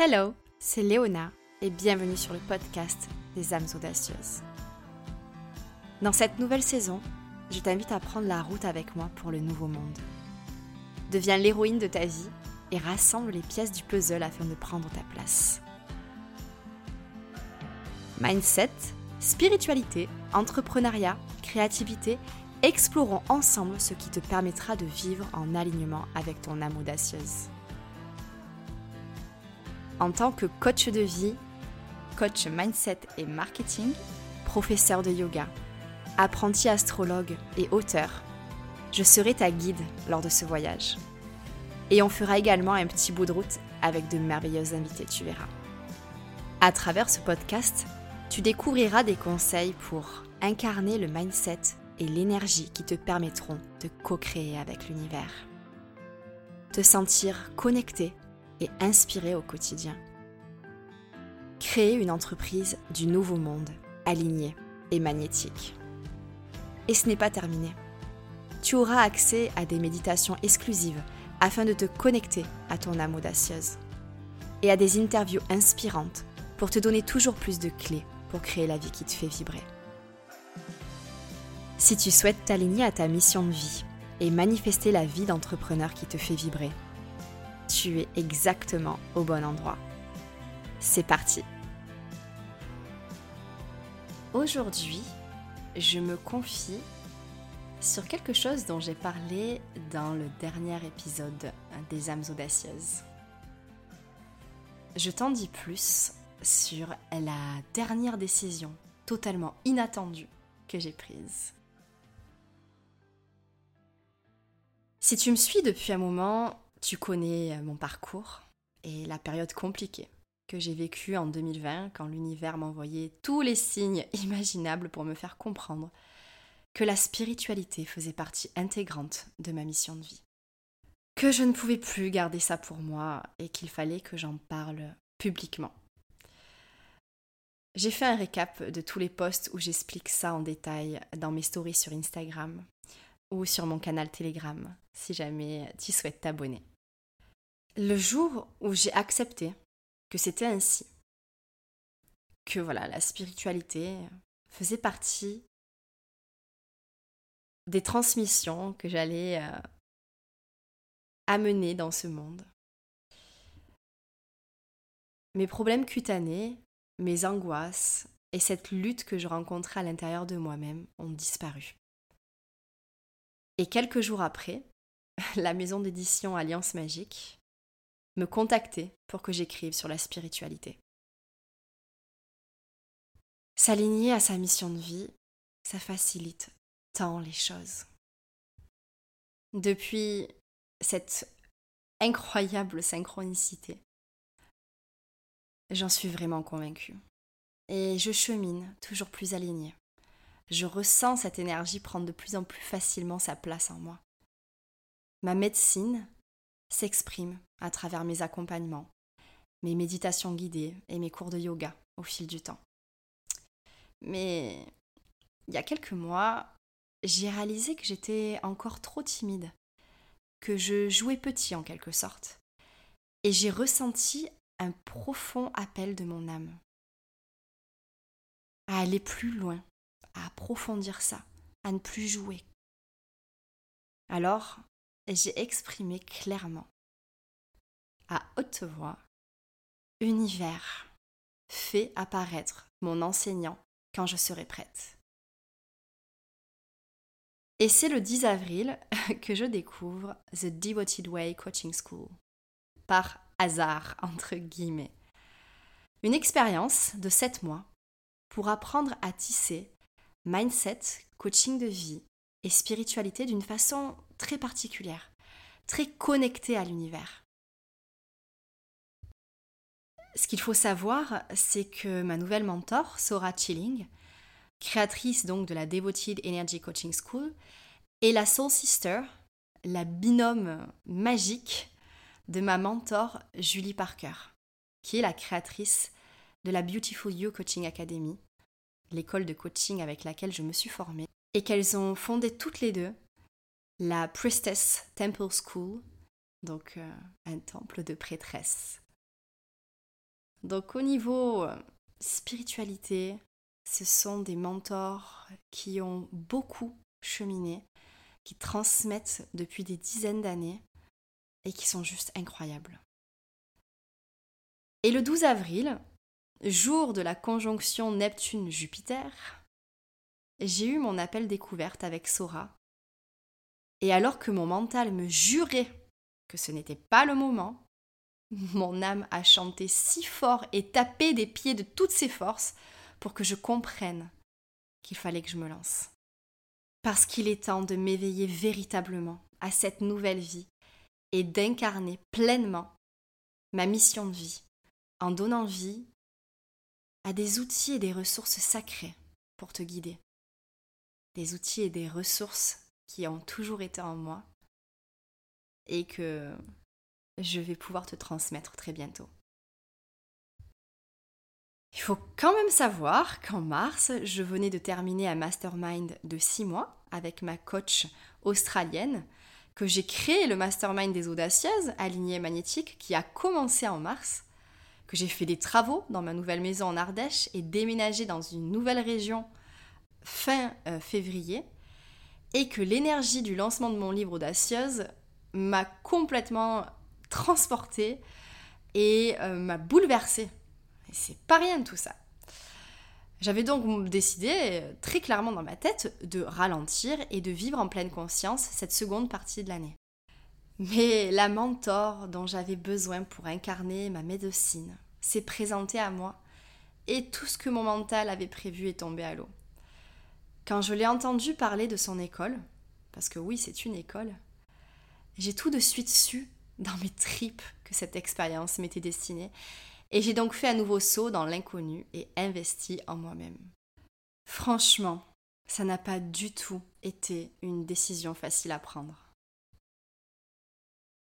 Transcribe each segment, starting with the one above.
Hello, c'est Léona et bienvenue sur le podcast des âmes audacieuses. Dans cette nouvelle saison, je t'invite à prendre la route avec moi pour le nouveau monde. Deviens l'héroïne de ta vie et rassemble les pièces du puzzle afin de prendre ta place. Mindset, spiritualité, entrepreneuriat, créativité, explorons ensemble ce qui te permettra de vivre en alignement avec ton âme audacieuse. En tant que coach de vie, coach mindset et marketing, professeur de yoga, apprenti astrologue et auteur, je serai ta guide lors de ce voyage. Et on fera également un petit bout de route avec de merveilleux invités, tu verras. À travers ce podcast, tu découvriras des conseils pour incarner le mindset et l'énergie qui te permettront de co-créer avec l'univers. Te sentir connecté et inspiré au quotidien. Créer une entreprise du nouveau monde, alignée et magnétique. Et ce n'est pas terminé. Tu auras accès à des méditations exclusives afin de te connecter à ton âme audacieuse. Et à des interviews inspirantes pour te donner toujours plus de clés pour créer la vie qui te fait vibrer. Si tu souhaites t'aligner à ta mission de vie et manifester la vie d'entrepreneur qui te fait vibrer, tu es exactement au bon endroit. C'est parti Aujourd'hui, je me confie sur quelque chose dont j'ai parlé dans le dernier épisode des âmes audacieuses. Je t'en dis plus sur la dernière décision totalement inattendue que j'ai prise. Si tu me suis depuis un moment, tu connais euh, mon parcours et la période compliquée que j'ai vécue en 2020 quand l'univers m'envoyait tous les signes imaginables pour me faire comprendre que la spiritualité faisait partie intégrante de ma mission de vie. Que je ne pouvais plus garder ça pour moi et qu'il fallait que j'en parle publiquement. J'ai fait un récap de tous les posts où j'explique ça en détail dans mes stories sur Instagram ou sur mon canal Telegram si jamais tu souhaites t'abonner. Le jour où j'ai accepté que c'était ainsi, que voilà, la spiritualité faisait partie des transmissions que j'allais euh, amener dans ce monde. Mes problèmes cutanés, mes angoisses et cette lutte que je rencontrais à l'intérieur de moi-même ont disparu. Et quelques jours après, la maison d'édition Alliance Magique me contactait pour que j'écrive sur la spiritualité. S'aligner à sa mission de vie, ça facilite tant les choses. Depuis cette incroyable synchronicité, j'en suis vraiment convaincue. Et je chemine toujours plus alignée je ressens cette énergie prendre de plus en plus facilement sa place en moi. Ma médecine s'exprime à travers mes accompagnements, mes méditations guidées et mes cours de yoga au fil du temps. Mais il y a quelques mois, j'ai réalisé que j'étais encore trop timide, que je jouais petit en quelque sorte, et j'ai ressenti un profond appel de mon âme à aller plus loin, à approfondir ça, à ne plus jouer. Alors, j'ai exprimé clairement, à haute voix, Univers, fais apparaître mon enseignant quand je serai prête. Et c'est le 10 avril que je découvre The Devoted Way Coaching School. Par hasard, entre guillemets. Une expérience de 7 mois pour apprendre à tisser mindset, coaching de vie et spiritualité d'une façon très particulière, très connectée à l'univers. Ce qu'il faut savoir, c'est que ma nouvelle mentor, Sora Chilling, créatrice donc de la Devoted Energy Coaching School, est la soul sister, la binôme magique de ma mentor Julie Parker, qui est la créatrice de la Beautiful You Coaching Academy, l'école de coaching avec laquelle je me suis formée, et qu'elles ont fondé toutes les deux la Priestess Temple School, donc euh, un temple de prêtresse. Donc au niveau euh, spiritualité, ce sont des mentors qui ont beaucoup cheminé, qui transmettent depuis des dizaines d'années et qui sont juste incroyables. Et le 12 avril, jour de la conjonction Neptune-Jupiter, j'ai eu mon appel découverte avec Sora. Et alors que mon mental me jurait que ce n'était pas le moment, mon âme a chanté si fort et tapé des pieds de toutes ses forces pour que je comprenne qu'il fallait que je me lance. Parce qu'il est temps de m'éveiller véritablement à cette nouvelle vie et d'incarner pleinement ma mission de vie en donnant vie à des outils et des ressources sacrées pour te guider. Des outils et des ressources qui ont toujours été en moi et que je vais pouvoir te transmettre très bientôt. Il faut quand même savoir qu'en mars, je venais de terminer un mastermind de 6 mois avec ma coach australienne, que j'ai créé le mastermind des audacieuses, aligné magnétique, qui a commencé en mars, que j'ai fait des travaux dans ma nouvelle maison en Ardèche et déménagé dans une nouvelle région fin euh, février, et que l'énergie du lancement de mon livre Audacieuse m'a complètement transportée et euh, m'a bouleversée et c'est pas rien tout ça. J'avais donc décidé, très clairement dans ma tête, de ralentir et de vivre en pleine conscience cette seconde partie de l'année. Mais la mentor dont j'avais besoin pour incarner ma médecine s'est présentée à moi et tout ce que mon mental avait prévu est tombé à l'eau. Quand je l'ai entendu parler de son école, parce que oui, c'est une école, j'ai tout de suite su dans mes tripes que cette expérience m'était destinée et j'ai donc fait un nouveau saut dans l'inconnu et investi en moi-même. Franchement, ça n'a pas du tout été une décision facile à prendre.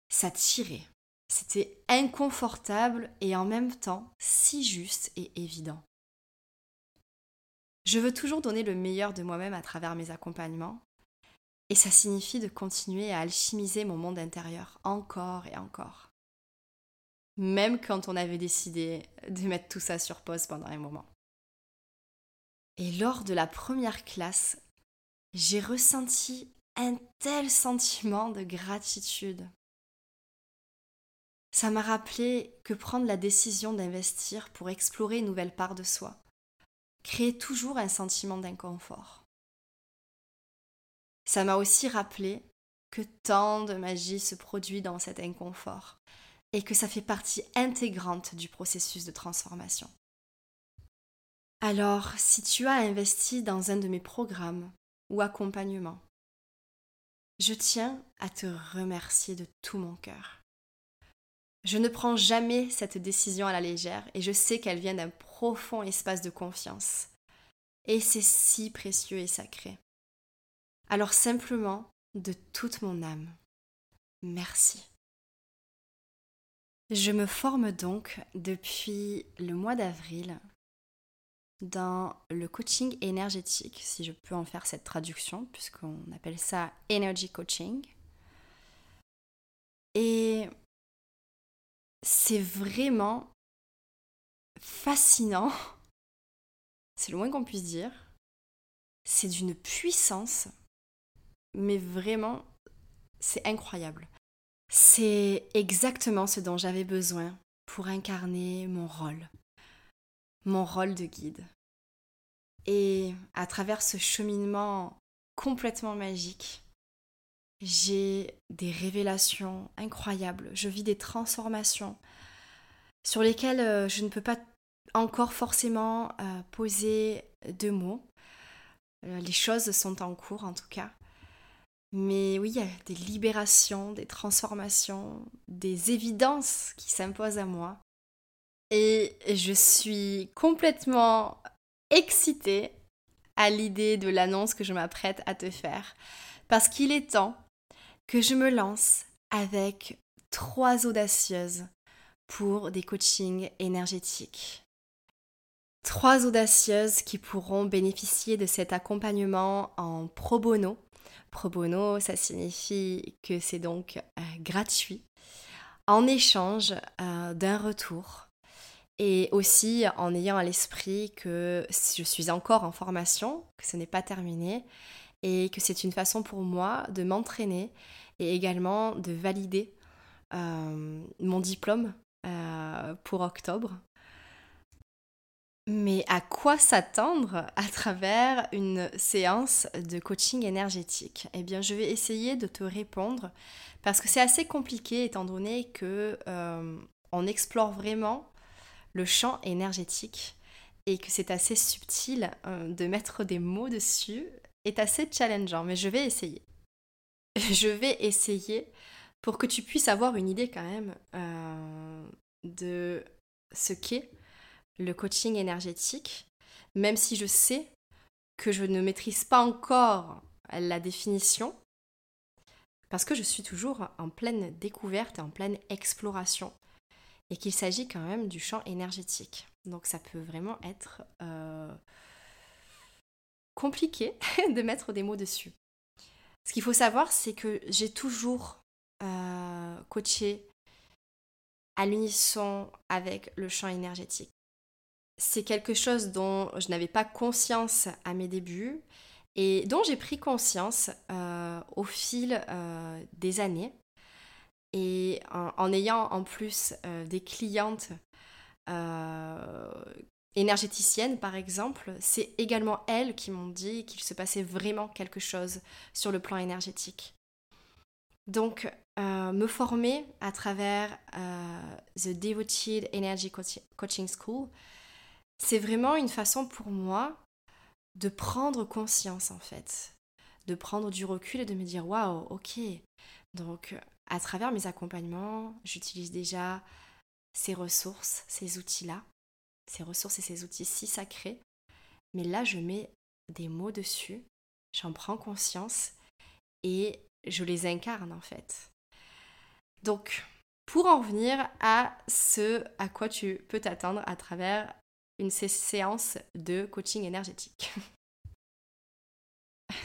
Ça tirait. C'était inconfortable et en même temps si juste et évident. Je veux toujours donner le meilleur de moi-même à travers mes accompagnements, et ça signifie de continuer à alchimiser mon monde intérieur encore et encore même quand on avait décidé de mettre tout ça sur pause pendant un moment. Et lors de la première classe, j'ai ressenti un tel sentiment de gratitude. Ça m'a rappelé que prendre la décision d'investir pour explorer une nouvelle part de soi crée toujours un sentiment d'inconfort. Ça m'a aussi rappelé que tant de magie se produit dans cet inconfort et que ça fait partie intégrante du processus de transformation. Alors, si tu as investi dans un de mes programmes ou accompagnements, je tiens à te remercier de tout mon cœur. Je ne prends jamais cette décision à la légère et je sais qu'elle vient d'un profond espace de confiance. Et c'est si précieux et sacré. Alors simplement, de toute mon âme, merci. Je me forme donc depuis le mois d'avril dans le coaching énergétique, si je peux en faire cette traduction, puisqu'on appelle ça energy coaching. Et c'est vraiment fascinant, c'est le moins qu'on puisse dire. C'est d'une puissance, mais vraiment, c'est incroyable. C'est exactement ce dont j'avais besoin pour incarner mon rôle, mon rôle de guide. Et à travers ce cheminement complètement magique, j'ai des révélations incroyables, je vis des transformations sur lesquelles euh, je ne peux pas encore forcément euh, poser de mots. Euh, les choses sont en cours en tout cas. Mais oui, il y a des libérations, des transformations, des évidences qui s'imposent à moi. Et je suis complètement excitée à l'idée de l'annonce que je m'apprête à te faire. Parce qu'il est temps que je me lance avec trois audacieuses pour des coachings énergétiques. Trois audacieuses qui pourront bénéficier de cet accompagnement en pro bono Pro bono, ça signifie que c'est donc euh, gratuit en échange euh, d'un retour Et aussi en ayant à l'esprit que je suis encore en formation, que ce n'est pas terminé, et que c'est une façon pour moi de m'entraîner et également de valider euh, mon diplôme pour octobre. Mais à quoi s'attendre à travers une séance de coaching énergétique? Eh bien, je vais essayer de te répondre parce que c'est assez compliqué étant donné que euh, on explore vraiment le champ énergétique et que c'est assez subtil de mettre des mots dessus est assez challengeant, mais je vais essayer. Je vais essayer pour que tu puisses avoir une idée quand même euh, de ce qu'est le coaching énergétique, même si je sais que je ne maîtrise pas encore la définition, parce que je suis toujours en pleine découverte et en pleine exploration, et qu'il s'agit quand même du champ énergétique. Donc ça peut vraiment être euh, compliqué de mettre des mots dessus. Ce qu'il faut savoir, c'est que j'ai toujours euh, coaché à l'unisson avec le champ énergétique. C'est quelque chose dont je n'avais pas conscience à mes débuts et dont j'ai pris conscience euh, au fil euh, des années. Et en, ayant en plus des clientes énergéticienne, par exemple, c'est également elles qui m'ont dit qu'il se passait vraiment quelque chose sur le plan énergétique. Donc, euh, me former à travers euh, The Devoted Energy Coaching School, c'est vraiment une façon pour moi de prendre conscience en fait, de prendre du recul et de me dire waouh, ok. Donc, à travers mes accompagnements, j'utilise déjà ces ressources, ces outils-là ces ressources et ces outils si sacrés. Mais là, je mets des mots dessus, j'en prends conscience et je les incarne en fait. Donc, pour en venir à ce à quoi tu peux t'attendre à travers une séance de coaching énergétique.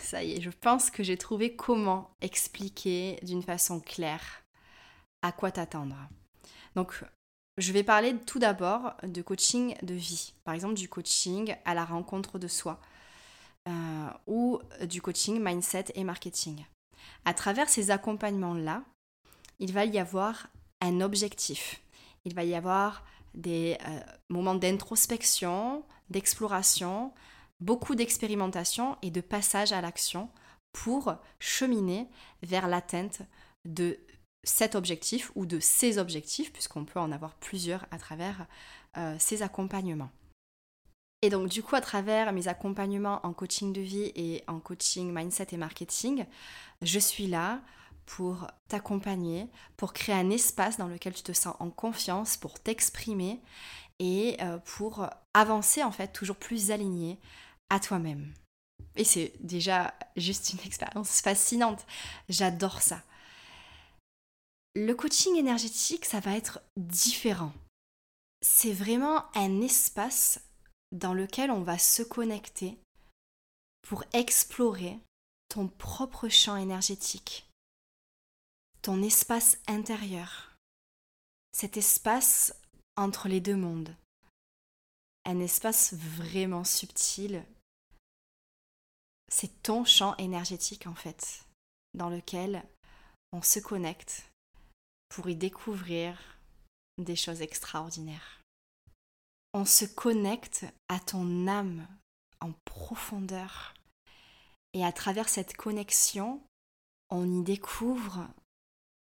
Ça y est, je pense que j'ai trouvé comment expliquer d'une façon claire à quoi t'attendre. Donc, je vais parler tout d'abord de coaching de vie, par exemple du coaching à la rencontre de soi euh, ou du coaching mindset et marketing. À travers ces accompagnements-là, il va y avoir un objectif. Il va y avoir des euh, moments d'introspection, d'exploration, beaucoup d'expérimentation et de passage à l'action pour cheminer vers l'atteinte de cet objectif ou de ces objectifs, puisqu'on peut en avoir plusieurs à travers euh, ces accompagnements. Et donc du coup, à travers mes accompagnements en coaching de vie et en coaching mindset et marketing, je suis là pour t'accompagner, pour créer un espace dans lequel tu te sens en confiance, pour t'exprimer et euh, pour avancer en fait toujours plus aligné à toi-même. Et c'est déjà juste une expérience fascinante. J'adore ça. Le coaching énergétique, ça va être différent. C'est vraiment un espace dans lequel on va se connecter pour explorer ton propre champ énergétique, ton espace intérieur, cet espace entre les deux mondes, un espace vraiment subtil. C'est ton champ énergétique en fait, dans lequel on se connecte pour y découvrir des choses extraordinaires. On se connecte à ton âme en profondeur. Et à travers cette connexion, on y découvre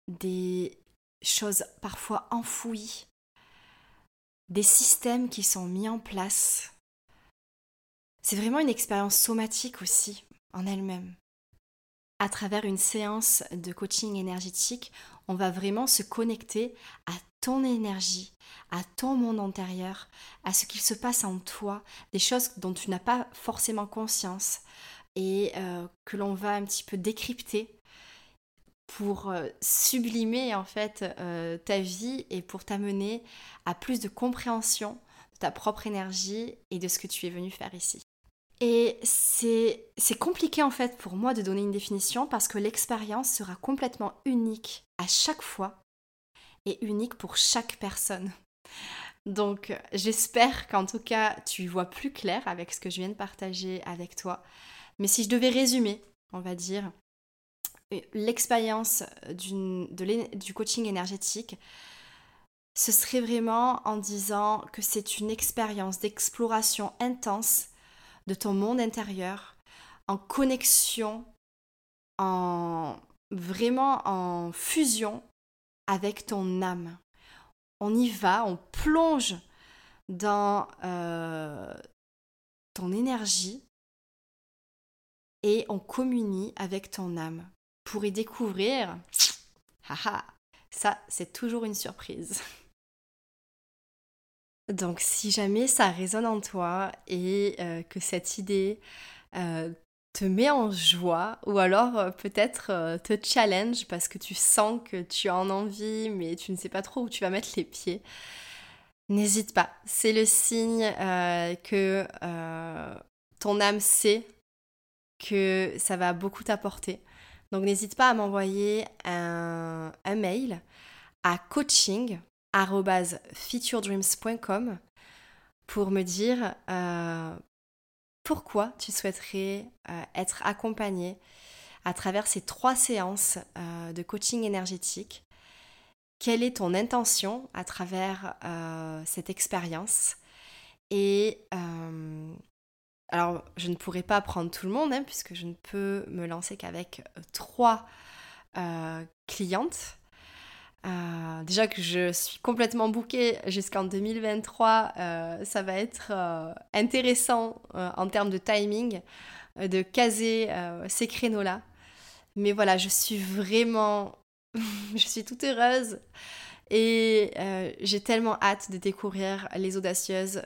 des choses parfois enfouies, des systèmes qui sont mis en place. C'est vraiment une expérience somatique aussi en elle-même. À travers une séance de coaching énergétique, on va vraiment se connecter à ton énergie, à ton monde intérieur, à ce qu'il se passe en toi, des choses dont tu n'as pas forcément conscience et euh, que l'on va un petit peu décrypter pour euh, sublimer en fait euh, ta vie et pour t'amener à plus de compréhension de ta propre énergie et de ce que tu es venu faire ici. Et c'est compliqué en fait pour moi de donner une définition parce que l'expérience sera complètement unique à chaque fois et unique pour chaque personne. Donc j'espère qu'en tout cas tu vois plus clair avec ce que je viens de partager avec toi. Mais si je devais résumer, on va dire, l'expérience du coaching énergétique, ce serait vraiment en disant que c'est une expérience d'exploration intense de ton monde intérieur, en connexion, en vraiment en fusion avec ton âme. On y va, on plonge dans euh, ton énergie et on communie avec ton âme pour y découvrir. Haha, ça c'est toujours une surprise. Donc si jamais ça résonne en toi et euh, que cette idée euh, te met en joie ou alors euh, peut-être te challenge parce que tu sens que tu as en envie mais tu ne sais pas trop où tu vas mettre les pieds, n'hésite pas. C'est le signe que ton âme sait que ça va beaucoup t'apporter. Donc n'hésite pas à m'envoyer un, mail à coaching featuredreams.com pour me dire euh, pourquoi tu souhaiterais euh, être accompagné à travers ces trois séances euh, de coaching énergétique. Quelle est ton intention à travers cette expérience? Et alors, je ne pourrais pas prendre tout le monde, hein, puisque je ne peux me lancer qu'avec trois clientes. Euh, déjà que je suis complètement bookée jusqu'en 2023, euh, ça va être euh, intéressant en termes de timing de caser ces créneaux-là. Mais voilà, je suis vraiment, je suis toute heureuse et j'ai tellement hâte de découvrir les audacieuses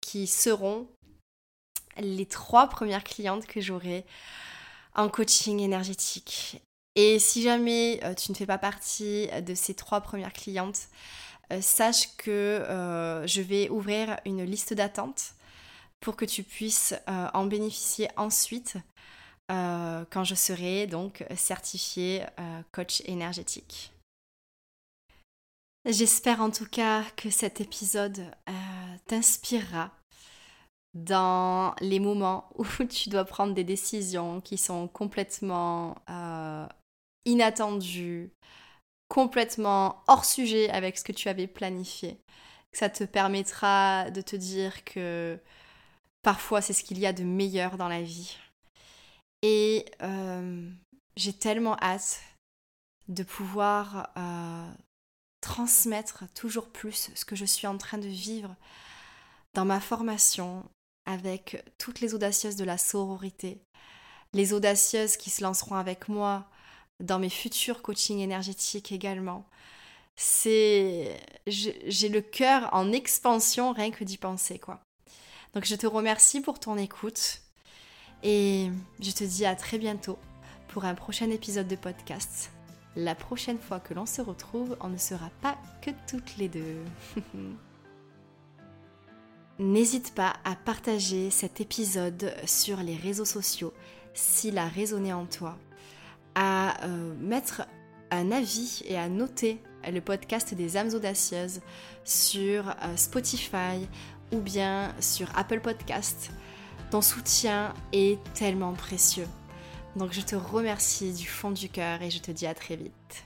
qui seront les trois premières clientes que j'aurai en coaching énergétique. Et si jamais euh, tu ne fais pas partie de ces trois premières clientes, euh, sache que euh, je vais ouvrir une liste d'attente pour que tu puisses en bénéficier ensuite quand je serai donc certifiée coach énergétique. J'espère en tout cas que cet épisode t'inspirera dans les moments où tu dois prendre des décisions qui sont complètement inattendu, complètement hors sujet avec ce que tu avais planifié. Ça te permettra de te dire que parfois c'est ce qu'il y a de meilleur dans la vie. Et euh, j'ai tellement hâte de pouvoir euh, transmettre toujours plus ce que je suis en train de vivre dans ma formation avec toutes les audacieuses de la sororité, les audacieuses qui se lanceront avec moi dans mes futurs coachings énergétiques également. C'est j'ai le cœur en expansion rien que d'y penser quoi. Donc je te remercie pour ton écoute et je te dis à très bientôt pour un prochain épisode de podcast. La prochaine fois que l'on se retrouve, on ne sera pas que toutes les deux. N'hésite pas à partager cet épisode sur les réseaux sociaux s'il a résonné en toi à euh, mettre un avis et à noter le podcast des âmes audacieuses sur euh, Spotify ou bien sur Apple Podcast. Ton soutien est tellement précieux. Donc je te remercie du fond du cœur et je te dis à très vite.